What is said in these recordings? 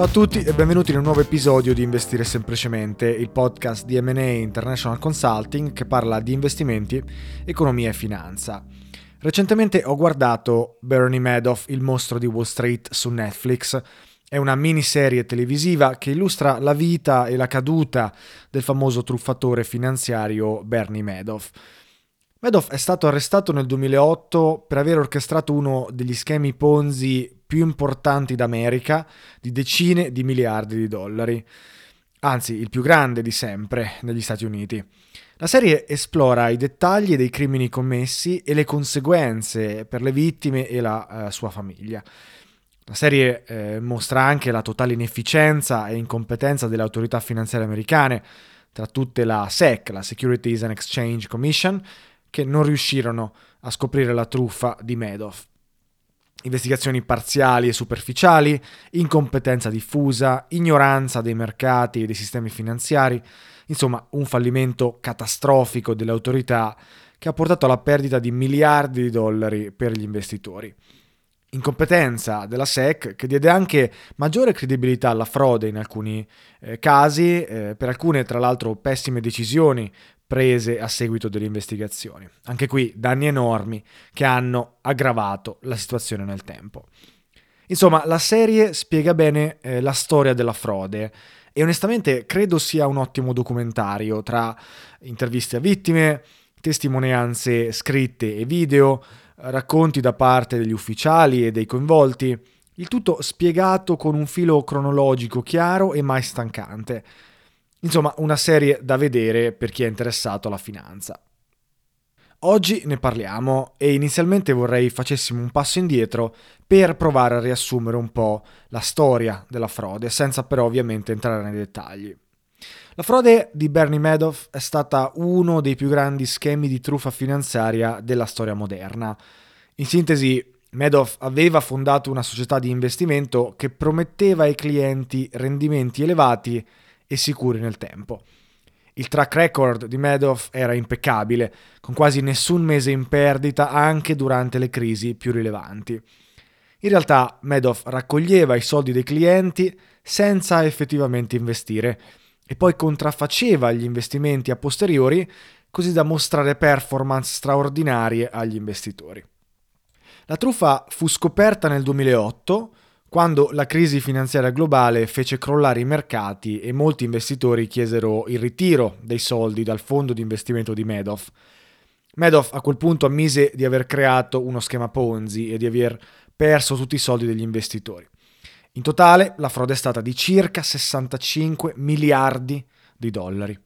Ciao a tutti e benvenuti in un nuovo episodio di Investire Semplicemente, il podcast di M&A International Consulting che parla di investimenti, economia e finanza. Recentemente ho guardato Bernie Madoff, il mostro di Wall Street su Netflix. È una miniserie televisiva che illustra la vita e la caduta del famoso truffatore finanziario Bernie Madoff. Madoff è stato arrestato nel 2008 per aver orchestrato uno degli schemi Ponzi più importanti d'America di decine di miliardi di dollari, anzi il più grande di sempre negli Stati Uniti. La serie esplora i dettagli dei crimini commessi e le conseguenze per le vittime e la eh, sua famiglia. La serie eh, mostra anche la totale inefficienza e incompetenza delle autorità finanziarie americane, tra tutte la SEC, la Securities and Exchange Commission, che non riuscirono a scoprire la truffa di Madoff. Investigazioni parziali e superficiali, incompetenza diffusa, ignoranza dei mercati e dei sistemi finanziari, insomma un fallimento catastrofico delle autorità che ha portato alla perdita di miliardi di dollari per gli investitori. Incompetenza della SEC che diede anche maggiore credibilità alla frode in alcuni eh, casi, eh, per alcune tra l'altro pessime decisioni prese a seguito delle investigazioni. Anche qui danni enormi che hanno aggravato la situazione nel tempo. Insomma, la serie spiega bene eh, la storia della frode e onestamente credo sia un ottimo documentario tra interviste a vittime, testimonianze scritte e video, racconti da parte degli ufficiali e dei coinvolti, il tutto spiegato con un filo cronologico chiaro e mai stancante. Insomma, una serie da vedere per chi è interessato alla finanza. Oggi ne parliamo e inizialmente vorrei facessimo un passo indietro per provare a riassumere un po' la storia della frode, senza però ovviamente entrare nei dettagli. La frode di Bernie Madoff è stata uno dei più grandi schemi di truffa finanziaria della storia moderna. In sintesi, Madoff aveva fondato una società di investimento che prometteva ai clienti rendimenti elevati e sicuri nel tempo. Il track record di Madoff era impeccabile, con quasi nessun mese in perdita anche durante le crisi più rilevanti. In realtà Madoff raccoglieva i soldi dei clienti senza effettivamente investire e poi contraffaceva gli investimenti a posteriori così da mostrare performance straordinarie agli investitori. La truffa fu scoperta nel 2008 quando la crisi finanziaria globale fece crollare i mercati e molti investitori chiesero il ritiro dei soldi dal fondo di investimento di Madoff. Madoff a quel punto ammise di aver creato uno schema Ponzi e di aver perso tutti i soldi degli investitori. In totale la frode è stata di circa 65 miliardi di dollari.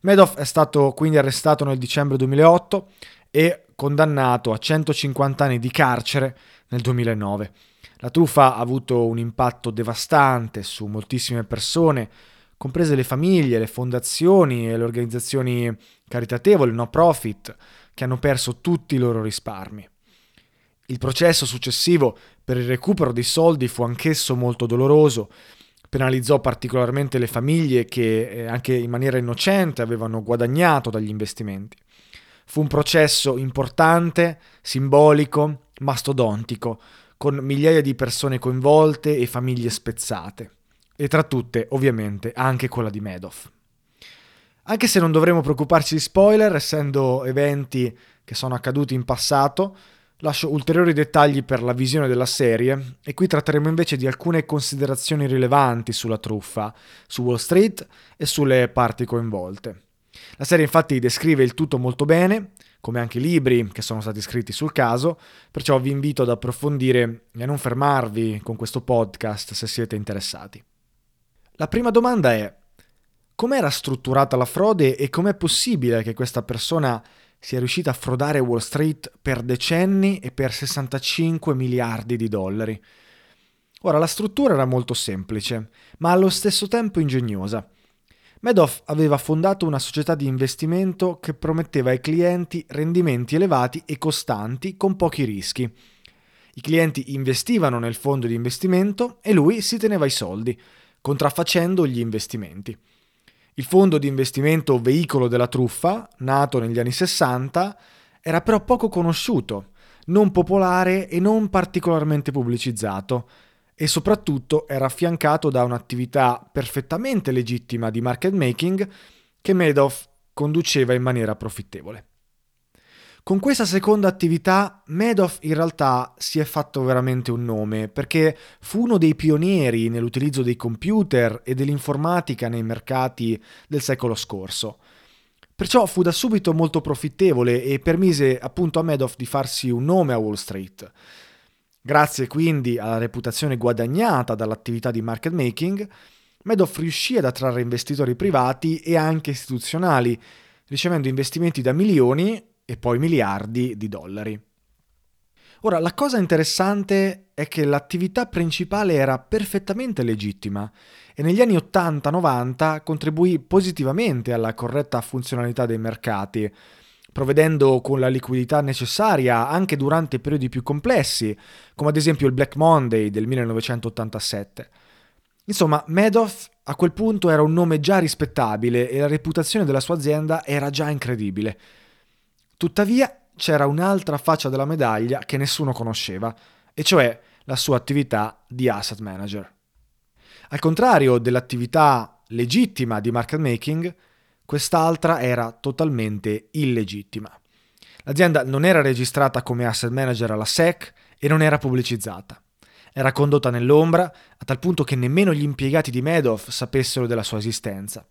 Madoff è stato quindi arrestato nel dicembre 2008 e condannato a 150 anni di carcere nel 2009. La truffa ha avuto un impatto devastante su moltissime persone, comprese le famiglie, le fondazioni e le organizzazioni caritatevoli, no profit, che hanno perso tutti i loro risparmi. Il processo successivo per il recupero dei soldi fu anch'esso molto doloroso, penalizzò particolarmente le famiglie che eh, anche in maniera innocente avevano guadagnato dagli investimenti. Fu un processo importante, simbolico, mastodontico, con migliaia di persone coinvolte e famiglie spezzate. E tra tutte, ovviamente, anche quella di Madoff. Anche se non dovremo preoccuparci di spoiler, essendo eventi che sono accaduti in passato, lascio ulteriori dettagli per la visione della serie e qui tratteremo invece di alcune considerazioni rilevanti sulla truffa, su Wall Street e sulle parti coinvolte. La serie infatti descrive il tutto molto bene, come anche libri che sono stati scritti sul caso, perciò vi invito ad approfondire e a non fermarvi con questo podcast se siete interessati. La prima domanda è com'era strutturata la frode e com'è possibile che questa persona sia riuscita a frodare Wall Street per decenni e per 65 miliardi di dollari? Ora, la struttura era molto semplice, ma allo stesso tempo ingegnosa. Madoff aveva fondato una società di investimento che prometteva ai clienti rendimenti elevati e costanti con pochi rischi. I clienti investivano nel fondo di investimento e lui si teneva i soldi, contraffacendo gli investimenti. Il fondo di investimento veicolo della truffa, nato negli anni 60, era però poco conosciuto, non popolare e non particolarmente pubblicizzato, e soprattutto era affiancato da un'attività perfettamente legittima di market making che Madoff conduceva in maniera profittevole. Con questa seconda attività Madoff in realtà si è fatto veramente un nome perché fu uno dei pionieri nell'utilizzo dei computer e dell'informatica nei mercati del secolo scorso. Perciò fu da subito molto profittevole e permise appunto a Madoff di farsi un nome a Wall Street. Grazie quindi alla reputazione guadagnata dall'attività di market making, Madoff riuscì ad attrarre investitori privati e anche istituzionali, ricevendo investimenti da milioni e poi miliardi di dollari. Ora, la cosa interessante è che l'attività principale era perfettamente legittima e negli anni 80-90 contribuì positivamente alla corretta funzionalità dei mercati, provvedendo con la liquidità necessaria anche durante periodi più complessi, come ad esempio il Black Monday del 1987. Insomma, Madoff a quel punto era un nome già rispettabile e la reputazione della sua azienda era già incredibile. Tuttavia c'era un'altra faccia della medaglia che nessuno conosceva, e cioè la sua attività di asset manager. Al contrario dell'attività legittima di market making, quest'altra era totalmente illegittima. L'azienda non era registrata come asset manager alla SEC e non era pubblicizzata. Era condotta nell'ombra a tal punto che nemmeno gli impiegati di Madoff sapessero della sua esistenza.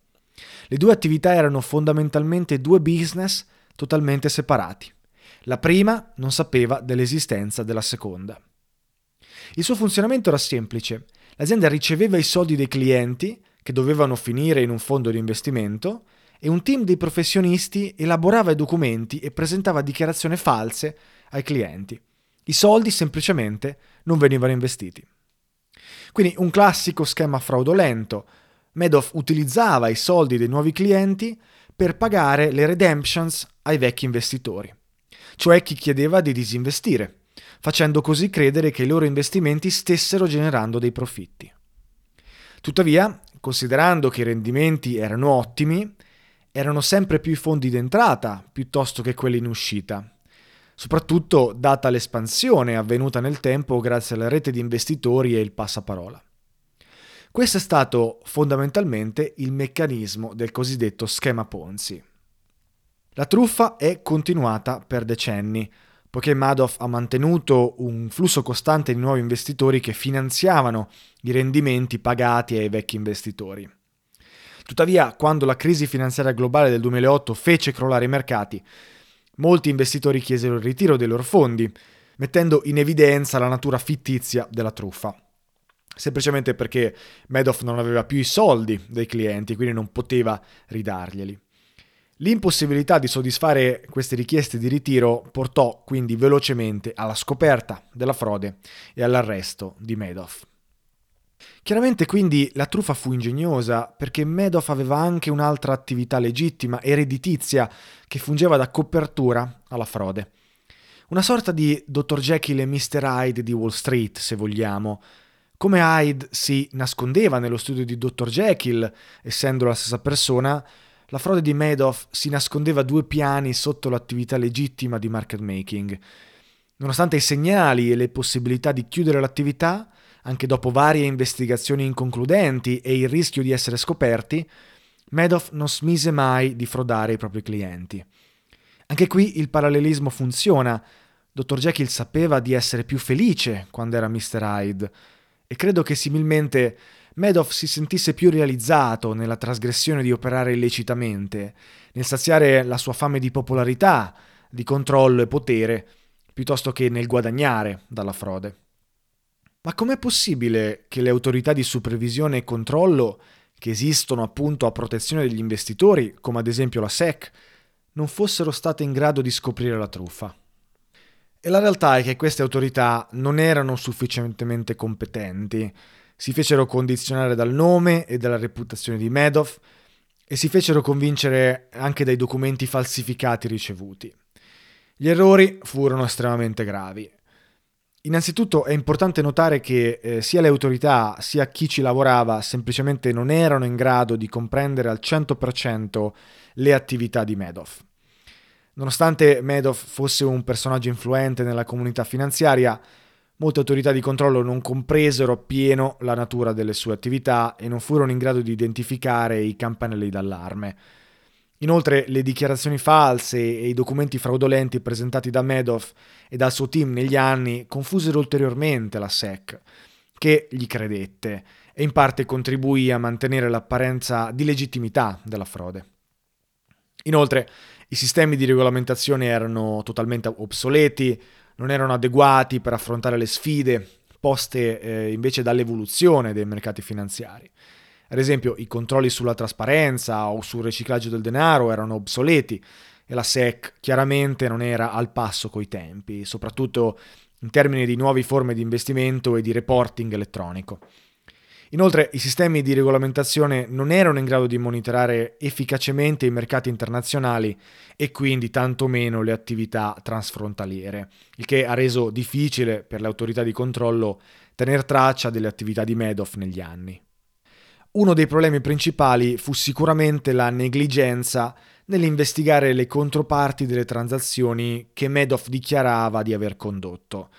Le due attività erano fondamentalmente due business totalmente separati. La prima non sapeva dell'esistenza della seconda. Il suo funzionamento era semplice. L'azienda riceveva i soldi dei clienti, che dovevano finire in un fondo di investimento, e un team di professionisti elaborava i documenti e presentava dichiarazioni false ai clienti. I soldi semplicemente non venivano investiti. Quindi un classico schema fraudolento. Madoff utilizzava i soldi dei nuovi clienti per pagare le redemptions ai vecchi investitori, cioè chi chiedeva di disinvestire, facendo così credere che i loro investimenti stessero generando dei profitti. Tuttavia, considerando che i rendimenti erano ottimi, erano sempre più i fondi d'entrata piuttosto che quelli in uscita, soprattutto data l'espansione avvenuta nel tempo grazie alla rete di investitori e il passaparola. Questo è stato fondamentalmente il meccanismo del cosiddetto schema Ponzi. La truffa è continuata per decenni, poiché Madoff ha mantenuto un flusso costante di nuovi investitori che finanziavano i rendimenti pagati ai vecchi investitori. Tuttavia, quando la crisi finanziaria globale del 2008 fece crollare i mercati, molti investitori chiesero il ritiro dei loro fondi, mettendo in evidenza la natura fittizia della truffa. semplicemente perché Madoff non aveva più i soldi dei clienti, quindi non poteva ridarglieli. L'impossibilità di soddisfare queste richieste di ritiro portò quindi velocemente alla scoperta della frode e all'arresto di Madoff. Chiaramente quindi la truffa fu ingegnosa perché Madoff aveva anche un'altra attività legittima e redditizia che fungeva da copertura alla frode. Una sorta di Dr. Jekyll e Mr. Hyde di Wall Street, se vogliamo. Come Hyde si nascondeva nello studio di Dr. Jekyll, essendo la stessa persona, la frode di Madoff si nascondeva due piani sotto l'attività legittima di market making. Nonostante i segnali e le possibilità di chiudere l'attività, anche dopo varie investigazioni inconcludenti e il rischio di essere scoperti, Madoff non smise mai di frodare i propri clienti. Anche qui il parallelismo funziona. Dr. Jekyll sapeva di essere più felice quando era Mr. Hyde e credo che similmente Madoff si sentisse più realizzato nella trasgressione di operare illecitamente, nel saziare la sua fame di popolarità, di controllo e potere, piuttosto che nel guadagnare dalla frode. Ma com'è possibile che le autorità di supervisione e controllo, che esistono appunto a protezione degli investitori, come ad esempio la SEC, non fossero state in grado di scoprire la truffa? E la realtà è che queste autorità non erano sufficientemente competenti, si fecero condizionare dal nome e dalla reputazione di Madoff e si fecero convincere anche dai documenti falsificati ricevuti. Gli errori furono estremamente gravi Innanzitutto è importante notare che eh, sia le autorità sia chi ci lavorava semplicemente non erano in grado di comprendere al 100% le attività di Madoff. Nonostante Madoff fosse un personaggio influente nella comunità finanziaria, molte autorità di controllo non compresero appieno la natura delle sue attività e non furono in grado di identificare i campanelli d'allarme. Inoltre le dichiarazioni false e i documenti fraudolenti presentati da Madoff e dal suo team negli anni confusero ulteriormente la SEC, che gli credette e in parte contribuì a mantenere l'apparenza di legittimità della frode. Inoltre i sistemi di regolamentazione erano totalmente obsoleti, non erano adeguati per affrontare le sfide poste eh, invece dall'evoluzione dei mercati finanziari. Ad esempio, i controlli sulla trasparenza o sul riciclaggio del denaro erano obsoleti e la SEC chiaramente non era al passo coi tempi, soprattutto in termini di nuove forme di investimento e di reporting elettronico. Inoltre i sistemi di regolamentazione non erano in grado di monitorare efficacemente i mercati internazionali e quindi tantomeno le attività transfrontaliere, il che ha reso difficile per le autorità di controllo tener traccia delle attività di Madoff negli anni. Uno dei problemi principali fu sicuramente la negligenza nell'investigare le controparti delle transazioni che Madoff dichiarava di aver condotto.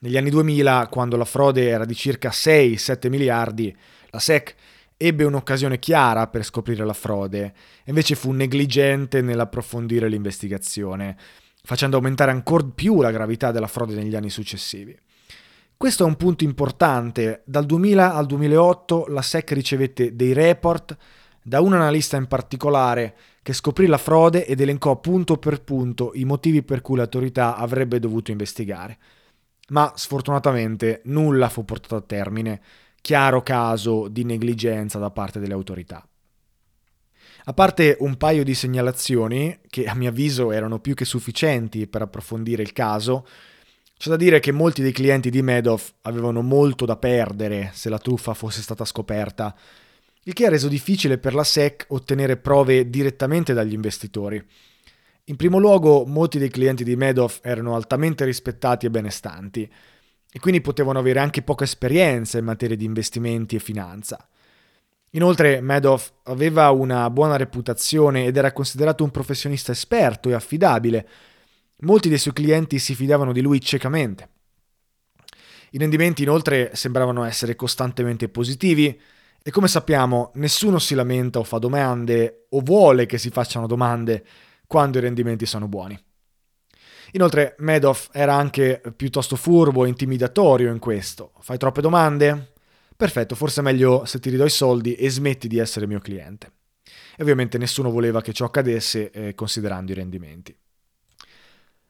Negli anni 2000, quando la frode era di circa 6-7 miliardi, la SEC ebbe un'occasione chiara per scoprire la frode, invece fu negligente nell'approfondire l'investigazione, facendo aumentare ancora più la gravità della frode negli anni successivi. Questo è un punto importante. Dal 2000 al 2008 la SEC ricevette dei report da un analista in particolare che scoprì la frode ed elencò punto per punto i motivi per cui l'autorità avrebbe dovuto investigare. Ma sfortunatamente nulla fu portato a termine, chiaro caso di negligenza da parte delle autorità. A parte un paio di segnalazioni, che a mio avviso erano più che sufficienti per approfondire il caso, c'è da dire che molti dei clienti di Madoff avevano molto da perdere se la truffa fosse stata scoperta, il che ha reso difficile per la SEC ottenere prove direttamente dagli investitori. In primo luogo, molti dei clienti di Madoff erano altamente rispettati e benestanti, e quindi potevano avere anche poca esperienza in materia di investimenti e finanza. Inoltre Madoff aveva una buona reputazione ed era considerato un professionista esperto e affidabile, Molti dei suoi clienti si fidavano di lui ciecamente. I rendimenti inoltre sembravano essere costantemente positivi e come sappiamo nessuno si lamenta o fa domande o vuole che si facciano domande quando i rendimenti sono buoni. Inoltre Madoff era anche piuttosto furbo e intimidatorio in questo. Fai troppe domande? Perfetto, forse è meglio se ti ridò i soldi e smetti di essere mio cliente. E ovviamente nessuno voleva che ciò accadesse eh, considerando i rendimenti.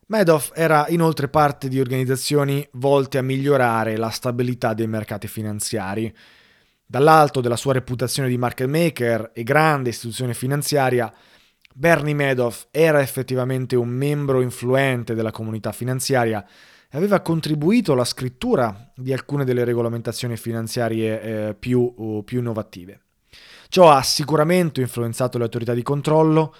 Madoff era inoltre parte di organizzazioni volte a migliorare la stabilità dei mercati finanziari. Dall'alto della sua reputazione di market maker e grande istituzione finanziaria, Bernie Madoff era effettivamente un membro influente della comunità finanziaria e aveva contribuito alla scrittura di alcune delle regolamentazioni finanziarie eh, più, più innovative. Ciò ha sicuramente influenzato le autorità di controllo,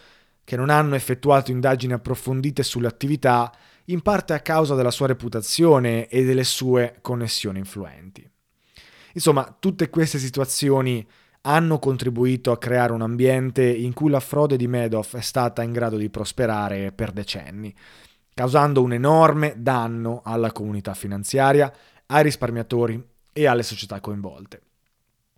che non hanno effettuato indagini approfondite sulle attività, in parte a causa della sua reputazione e delle sue connessioni influenti. Insomma, tutte queste situazioni hanno contribuito a creare un ambiente in cui la frode di Madoff è stata in grado di prosperare per decenni, causando un enorme danno alla comunità finanziaria, ai risparmiatori e alle società coinvolte.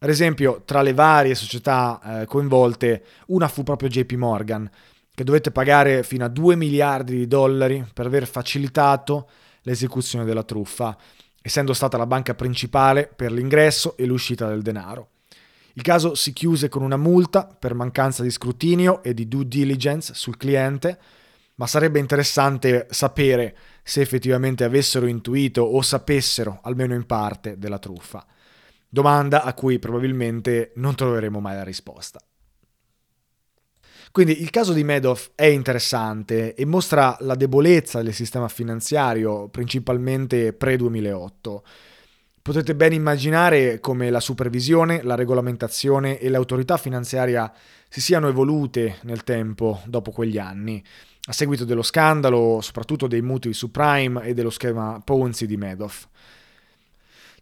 Ad esempio, tra le varie società eh, coinvolte, una fu proprio JP Morgan, che dovette pagare fino a 2 miliardi di dollari per aver facilitato l'esecuzione della truffa, essendo stata la banca principale per l'ingresso e l'uscita del denaro. Il caso si chiuse con una multa per mancanza di scrutinio e di due diligence sul cliente, ma sarebbe interessante sapere se effettivamente avessero intuito o sapessero, almeno in parte, della truffa. Domanda a cui probabilmente non troveremo mai la risposta. Quindi il caso di Madoff è interessante e mostra la debolezza del sistema finanziario, principalmente pre-2008. Potete ben immaginare come la supervisione, la regolamentazione e l'autorità finanziaria si siano evolute nel tempo dopo quegli anni, a seguito dello scandalo, soprattutto dei mutui subprime e dello schema Ponzi di Madoff.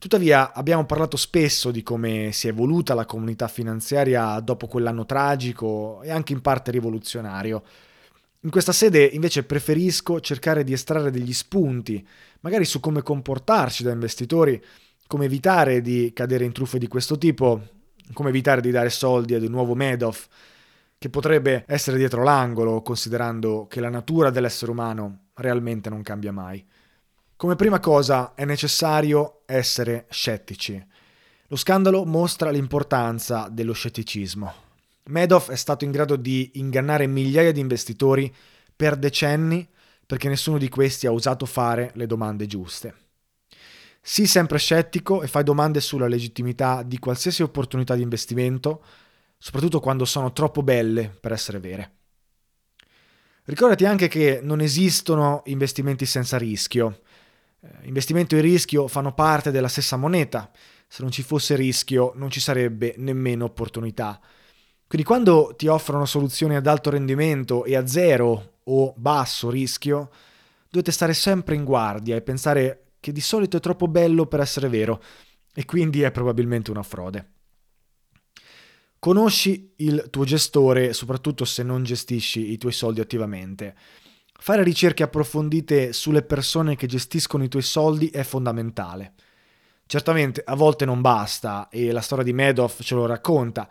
Tuttavia abbiamo parlato spesso di come si è evoluta la comunità finanziaria dopo quell'anno tragico e anche in parte rivoluzionario. In questa sede invece preferisco cercare di estrarre degli spunti, magari su come comportarci da investitori come evitare di cadere in truffe di questo tipo, come evitare di dare soldi ad un nuovo Madoff che potrebbe essere dietro l'angolo, considerando che la natura dell'essere umano realmente non cambia mai. Come prima cosa è necessario essere scettici. Lo scandalo mostra l'importanza dello scetticismo. Madoff è stato in grado di ingannare migliaia di investitori per decenni perché nessuno di questi ha osato fare le domande giuste. Sii sempre scettico e fai domande sulla legittimità di qualsiasi opportunità di investimento, soprattutto quando sono troppo belle per essere vere. Ricordati anche che non esistono investimenti senza rischio. Eh, investimento e rischio fanno parte della stessa moneta. Se non ci fosse rischio non ci sarebbe nemmeno opportunità. Quindi quando ti offrono soluzioni ad alto rendimento e a zero o basso rischio, dovete stare sempre in guardia e pensare che di solito è troppo bello per essere vero e quindi è probabilmente una frode. Conosci il tuo gestore, soprattutto se non gestisci i tuoi soldi attivamente. Fare ricerche approfondite sulle persone che gestiscono i tuoi soldi è fondamentale. Certamente a volte non basta e la storia di Madoff ce lo racconta.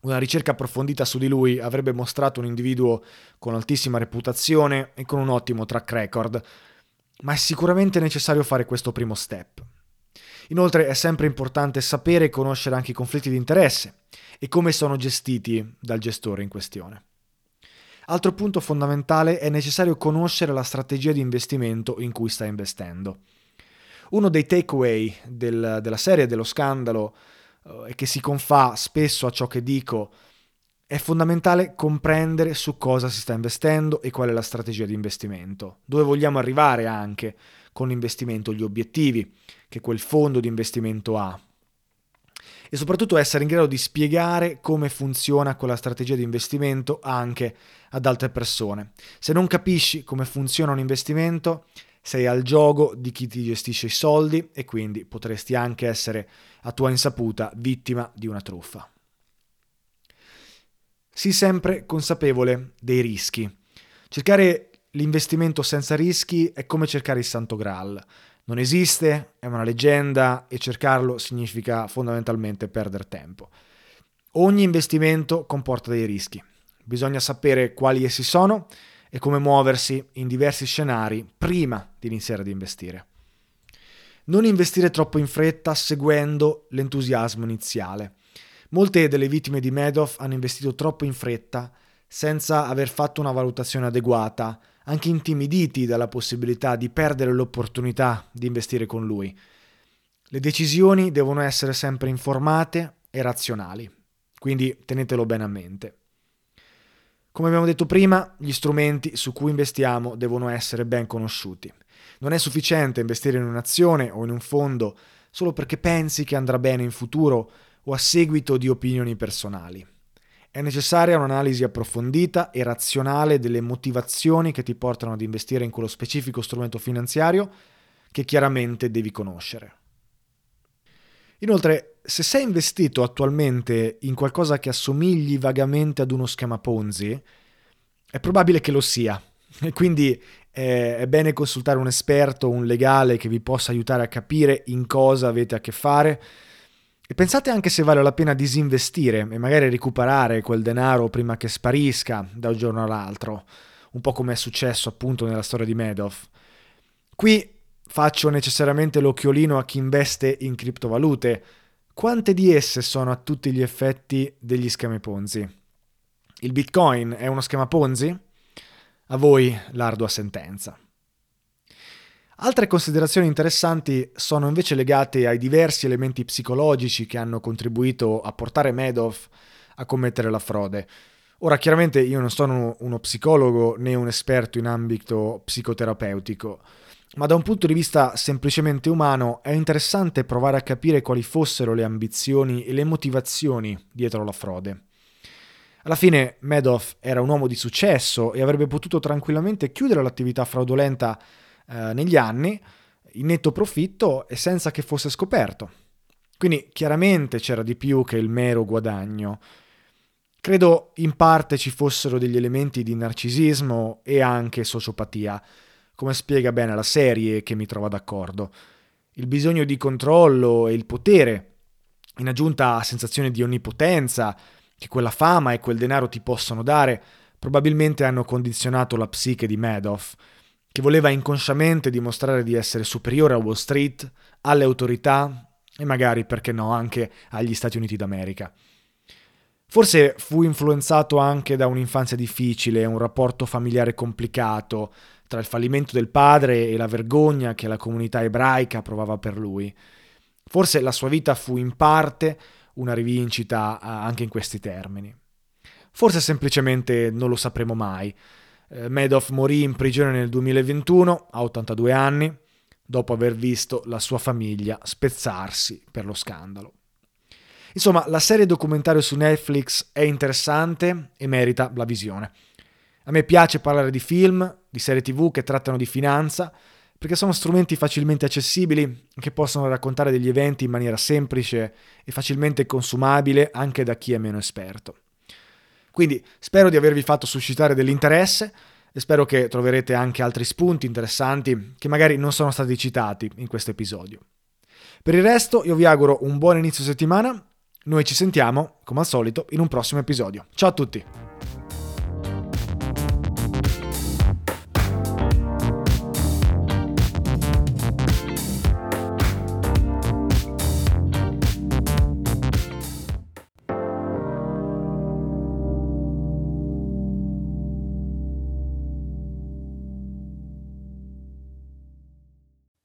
Una ricerca approfondita su di lui avrebbe mostrato un individuo con altissima reputazione e con un ottimo track record, ma è sicuramente necessario fare questo primo step. Inoltre è sempre importante sapere e conoscere anche i conflitti di interesse e come sono gestiti dal gestore in questione. Altro punto fondamentale è necessario conoscere la strategia di investimento in cui sta investendo. Uno dei takeaway del, della serie dello scandalo uh, e che si confà spesso a ciò che dico è fondamentale comprendere su cosa si sta investendo e qual è la strategia di investimento, dove vogliamo arrivare anche con l'investimento, gli obiettivi che quel fondo di investimento ha. E soprattutto essere in grado di spiegare come funziona quella strategia di investimento anche ad altre persone. Se non capisci come funziona un investimento, sei al gioco di chi ti gestisce i soldi e quindi potresti anche essere a tua insaputa vittima di una truffa. Sii sempre consapevole dei rischi. Cercare l'investimento senza rischi è come cercare il Santo Graal. Non esiste, è una leggenda e cercarlo significa fondamentalmente perdere tempo. Ogni investimento comporta dei rischi. Bisogna sapere quali essi sono e come muoversi in diversi scenari prima di iniziare ad investire. Non investire troppo in fretta seguendo l'entusiasmo iniziale. Molte delle vittime di Madoff hanno investito troppo in fretta senza aver fatto una valutazione adeguata anche intimiditi dalla possibilità di perdere l'opportunità di investire con lui. Le decisioni devono essere sempre informate e razionali, quindi tenetelo bene a mente. Come abbiamo detto prima, gli strumenti su cui investiamo devono essere ben conosciuti. Non è sufficiente investire in un'azione o in un fondo solo perché pensi che andrà bene in futuro o a seguito di opinioni personali. È necessaria un'analisi approfondita e razionale delle motivazioni che ti portano ad investire in quello specifico strumento finanziario che chiaramente devi conoscere. Inoltre, se sei investito attualmente in qualcosa che assomigli vagamente ad uno schema Ponzi, è probabile che lo sia. E quindi è, è bene consultare un esperto, un legale che vi possa aiutare a capire in cosa avete a che fare. E pensate anche se vale la pena disinvestire e magari recuperare quel denaro prima che sparisca da un giorno all'altro, un po' come è successo appunto nella storia di Madoff. Qui faccio necessariamente l'occhiolino a chi investe in criptovalute. Quante di esse sono a tutti gli effetti degli schemi Ponzi? Il Bitcoin è uno schema Ponzi? A voi l'ardua sentenza. Altre considerazioni interessanti sono invece legate ai diversi elementi psicologici che hanno contribuito a portare Madoff a commettere la frode. Ora, chiaramente io non sono uno psicologo né un esperto in ambito psicoterapeutico, ma da un punto di vista semplicemente umano è interessante provare a capire quali fossero le ambizioni e le motivazioni dietro la frode. Alla fine Madoff era un uomo di successo e avrebbe potuto tranquillamente chiudere l'attività fraudolenta eh, negli anni in netto profitto e senza che fosse scoperto. Quindi chiaramente c'era di più che il mero guadagno. Credo in parte ci fossero degli elementi di narcisismo e anche sociopatia come spiega bene la serie che mi trova d'accordo. Il bisogno di controllo e il potere, in aggiunta a sensazione di onnipotenza che quella fama e quel denaro ti possono dare, probabilmente hanno condizionato la psiche di Madoff, che voleva inconsciamente dimostrare di essere superiore a Wall Street, alle autorità e magari, perché no, anche agli Stati Uniti d'America. Forse fu influenzato anche da un'infanzia difficile, un rapporto familiare complicato, tra il fallimento del padre e la vergogna che la comunità ebraica provava per lui. Forse la sua vita fu in parte una rivincita anche in questi termini. Forse semplicemente non lo sapremo mai. Eh, Madoff morì in prigione nel 2021, a 82 anni, dopo aver visto la sua famiglia spezzarsi per lo scandalo. Insomma, la serie documentario su Netflix è interessante e merita la visione. A me piace parlare di film, di serie tv che trattano di finanza, perché sono strumenti facilmente accessibili che possono raccontare degli eventi in maniera semplice e facilmente consumabile anche da chi è meno esperto. Quindi spero di avervi fatto suscitare dell'interesse e spero che troverete anche altri spunti interessanti che magari non sono stati citati in questo episodio. Per il resto io vi auguro un buon inizio settimana, noi ci sentiamo come al solito in un prossimo episodio. Ciao a tutti!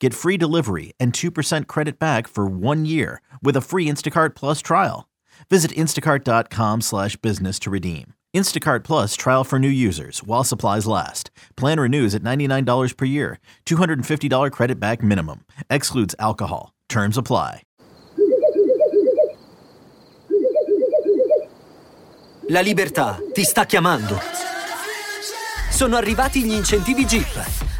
get free delivery and 2% credit back for one year with a free Instacart Plus trial. Visit instacart.com slash business to redeem. Instacart Plus trial for new users while supplies last. Plan renews at $99 per year. $250 credit back minimum. Excludes alcohol. Terms apply. La libertà ti sta chiamando. Sono arrivati gli incentivi Jeep.